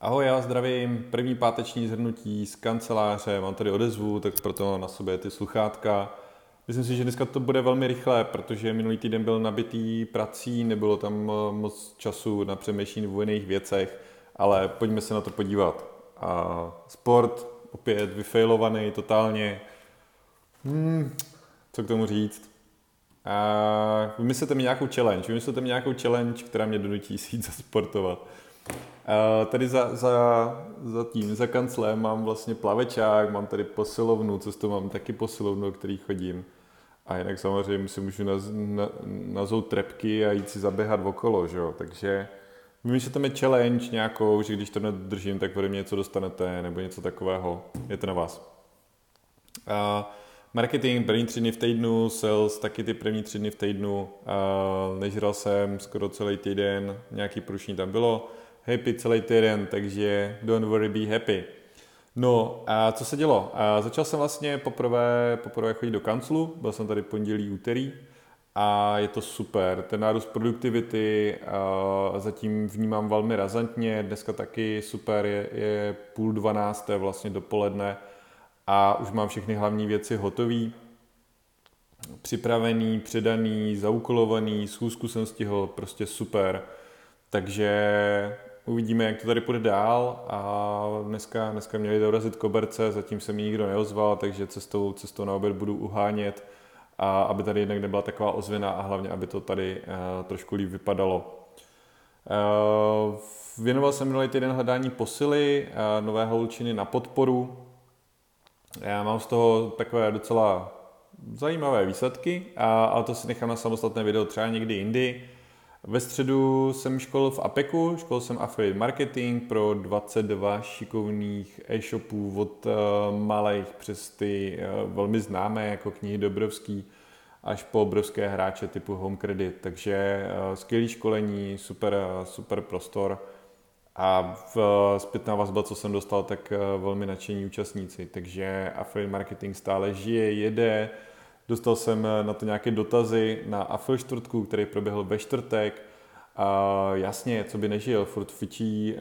Ahoj, já zdravím. První páteční zhrnutí z kanceláře, mám tady odezvu, tak proto na sobě ty sluchátka. Myslím si, že dneska to bude velmi rychlé, protože minulý týden byl nabitý prací, nebylo tam eh, moc času na přemýšlení o jiných věcech, ale pojďme se na to podívat. A sport, opět vyfailovaný totálně. Hmm, co k tomu říct? A vymyslete mi nějakou challenge, vymyslete mi nějakou challenge, která mě donutí si jít zasportovat. Tady za, za, za tím, za kanclem mám vlastně plavečák, mám tady posilovnu, to mám taky posilovnu, který chodím. A jinak samozřejmě si můžu naz, na, nazout trepky a jít si zaběhat okolo, že jo? Takže vymyslete mi challenge nějakou, že když to nedržím, tak ode mě něco dostanete, nebo něco takového. Je to na vás. A marketing, první tři dny v týdnu, sales, taky ty první tři dny v týdnu. A nežral jsem skoro celý týden, nějaký průšní tam bylo. Happy celý týden, takže don't worry, be happy. No a co se dělo? A začal jsem vlastně poprvé, poprvé chodit do kanclu, byl jsem tady pondělí, úterý a je to super. Ten nárůst produktivity zatím vnímám velmi razantně, dneska taky super, je, je půl dvanácté vlastně dopoledne a už mám všechny hlavní věci hotové, připravený, předaný, zaúkolovaný, schůzku jsem stihl, prostě super. Takže Uvidíme, jak to tady půjde dál a dneska, dneska měli dorazit koberce, zatím se mi nikdo neozval, takže cestou, cestou na oběd budu uhánět, a aby tady jednak nebyla taková ozvěna a hlavně, aby to tady uh, trošku líp vypadalo. Uh, věnoval jsem minulý týden hledání posily, uh, nové holčiny na podporu. Já mám z toho takové docela zajímavé výsledky, a, a to si nechám na samostatné video třeba někdy jindy. Ve středu jsem školil v APEKu, školil jsem affiliate marketing pro 22 šikovných e-shopů od uh, malých přes ty uh, velmi známé jako knihy Dobrovský až po obrovské hráče typu Home Credit. Takže uh, skvělé školení, super, super prostor a v uh, zpětná vazba, co jsem dostal, tak uh, velmi nadšení účastníci. Takže affiliate marketing stále žije, jede, Dostal jsem eh, na to nějaké dotazy na AFL čtvrtku, který proběhl ve čtvrtek. A jasně, co by nežil, furt fičí,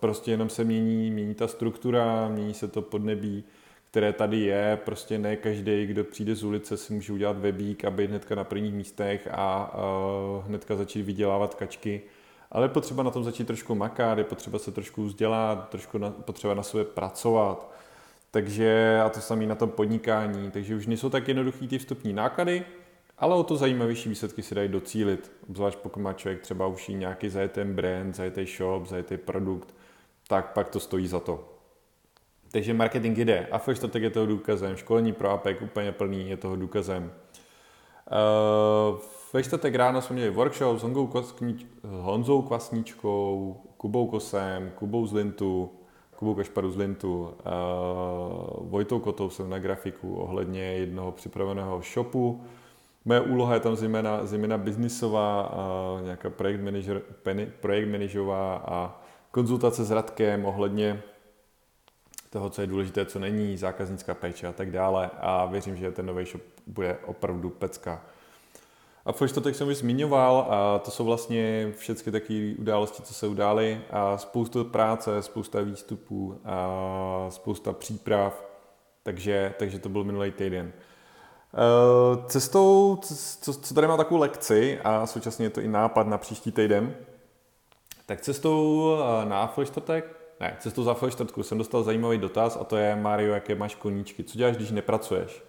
prostě jenom se mění, mění ta struktura, mění se to podnebí, které tady je, prostě ne každý, kdo přijde z ulice, si může udělat webík a být hnedka na prvních místech a hnedka začít vydělávat kačky. Ale je potřeba na tom začít trošku makat, je potřeba se trošku vzdělat, trošku na, potřeba na sebe pracovat. Takže a to samé na tom podnikání, takže už nejsou tak jednoduchý ty vstupní náklady, ale o to zajímavější výsledky si dají docílit, obzvlášť pokud má člověk třeba už nějaký zajetý brand, zajetý shop, zajetý produkt, tak pak to stojí za to. Takže marketing jde. A first strategie je toho důkazem. Školení pro APEC úplně plný je toho důkazem. Uh, ve čtvrtek ráno jsme měli workshop s Honzou, Honzou Kvasničkou, Kubou Kosem, Kubou z Lintu, Kubou Kašparu z Lintu, uh, Vojtou Kotou jsem na grafiku ohledně jednoho připraveného shopu. Moje úloha je tam zejména, zejména biznisová, uh, nějaká projekt, manager, projekt manažová a konzultace s Radkem ohledně toho, co je důležité, co není, zákaznická péče a tak dále. A věřím, že ten nový shop bude opravdu pecka. A v čtvrtek jsem už zmiňoval a to jsou vlastně všechny takové události, co se udály a spoustu práce, spousta výstupů a spousta příprav, takže, takže to byl minulý týden. Eh, cestou, co, co tady má takovou lekci a současně je to i nápad na příští týden, tak cestou eh, na čtvrtek, ne, cestou za čtvrtku jsem dostal zajímavý dotaz a to je Mario, jaké máš koníčky, co děláš, když nepracuješ?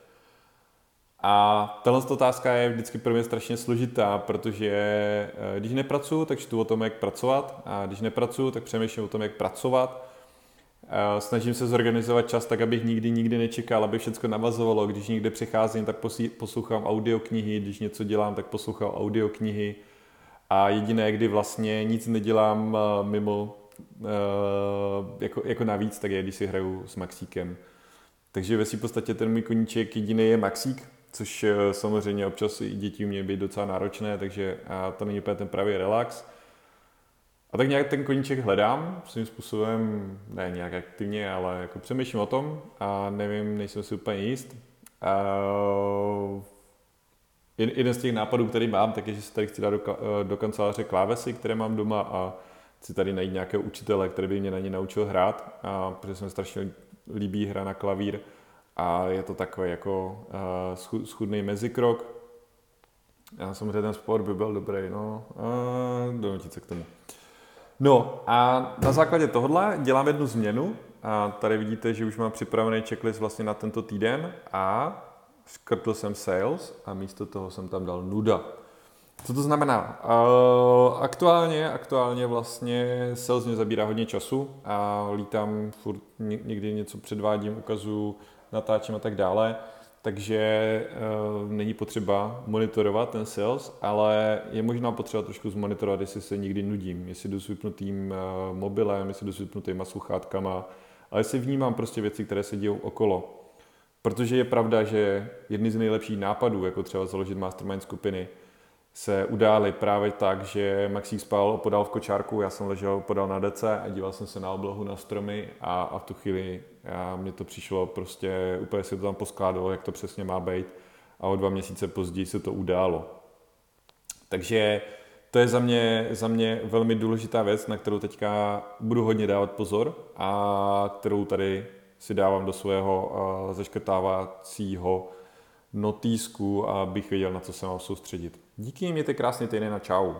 A tahle otázka je vždycky pro mě strašně složitá, protože eh, když nepracuju, tak čtu o tom, jak pracovat a když nepracuju, tak přemýšlím o tom, jak pracovat. Eh, snažím se zorganizovat čas tak, abych nikdy, nikdy nečekal, aby všechno navazovalo. Když někde přicházím, tak poslouchám audioknihy, když něco dělám, tak poslouchám audioknihy. A jediné, kdy vlastně nic nedělám eh, mimo jako, jako navíc, tak je, když si hraju s Maxíkem. Takže ve v podstatě ten můj koníček jediný je Maxík, což eh, samozřejmě občas i děti mě být docela náročné, takže to není úplně ten pravý relax. A tak nějak ten koníček hledám, svým způsobem, ne nějak aktivně, ale jako přemýšlím o tom a nevím, nejsem si úplně jist. A jeden z těch nápadů, který mám, tak je, že si tady chci dát do, do kanceláře klávesy, které mám doma a si tady najít nějakého učitele, který by mě na ně naučil hrát, a, protože se mi strašně líbí hra na klavír a je to takový jako uh, schudný mezikrok. Já samozřejmě ten sport by byl dobrý, no, uh, donutit se k tomu. No a na základě tohohle dělám jednu změnu a tady vidíte, že už mám připravený checklist vlastně na tento týden a škrtl jsem sales a místo toho jsem tam dal nuda. Co to znamená? Uh, aktuálně, aktuálně vlastně sales mě zabírá hodně času a lítám furt někdy něco předvádím, ukazuju, natáčím a tak dále, takže uh, není potřeba monitorovat ten sales, ale je možná potřeba trošku zmonitorovat, jestli se někdy nudím, jestli jdu s vypnutým uh, mobilem, jestli jdu s vypnutýma sluchátkama, ale jestli vnímám prostě věci, které se dějou okolo. Protože je pravda, že jedny z nejlepších nápadů, jako třeba založit mastermind skupiny, se udály právě tak, že Maxík spal podal v kočárku, já jsem ležel podal na dece a díval jsem se na oblohu na stromy a, a v tu chvíli já, to přišlo prostě, úplně se to tam poskládalo, jak to přesně má být a o dva měsíce později se to událo. Takže to je za mě, za mě velmi důležitá věc, na kterou teďka budu hodně dávat pozor a kterou tady si dávám do svého zaškrtávacího notýsku, abych věděl, na co se mám soustředit. Díky, mějte krásný týden a čau.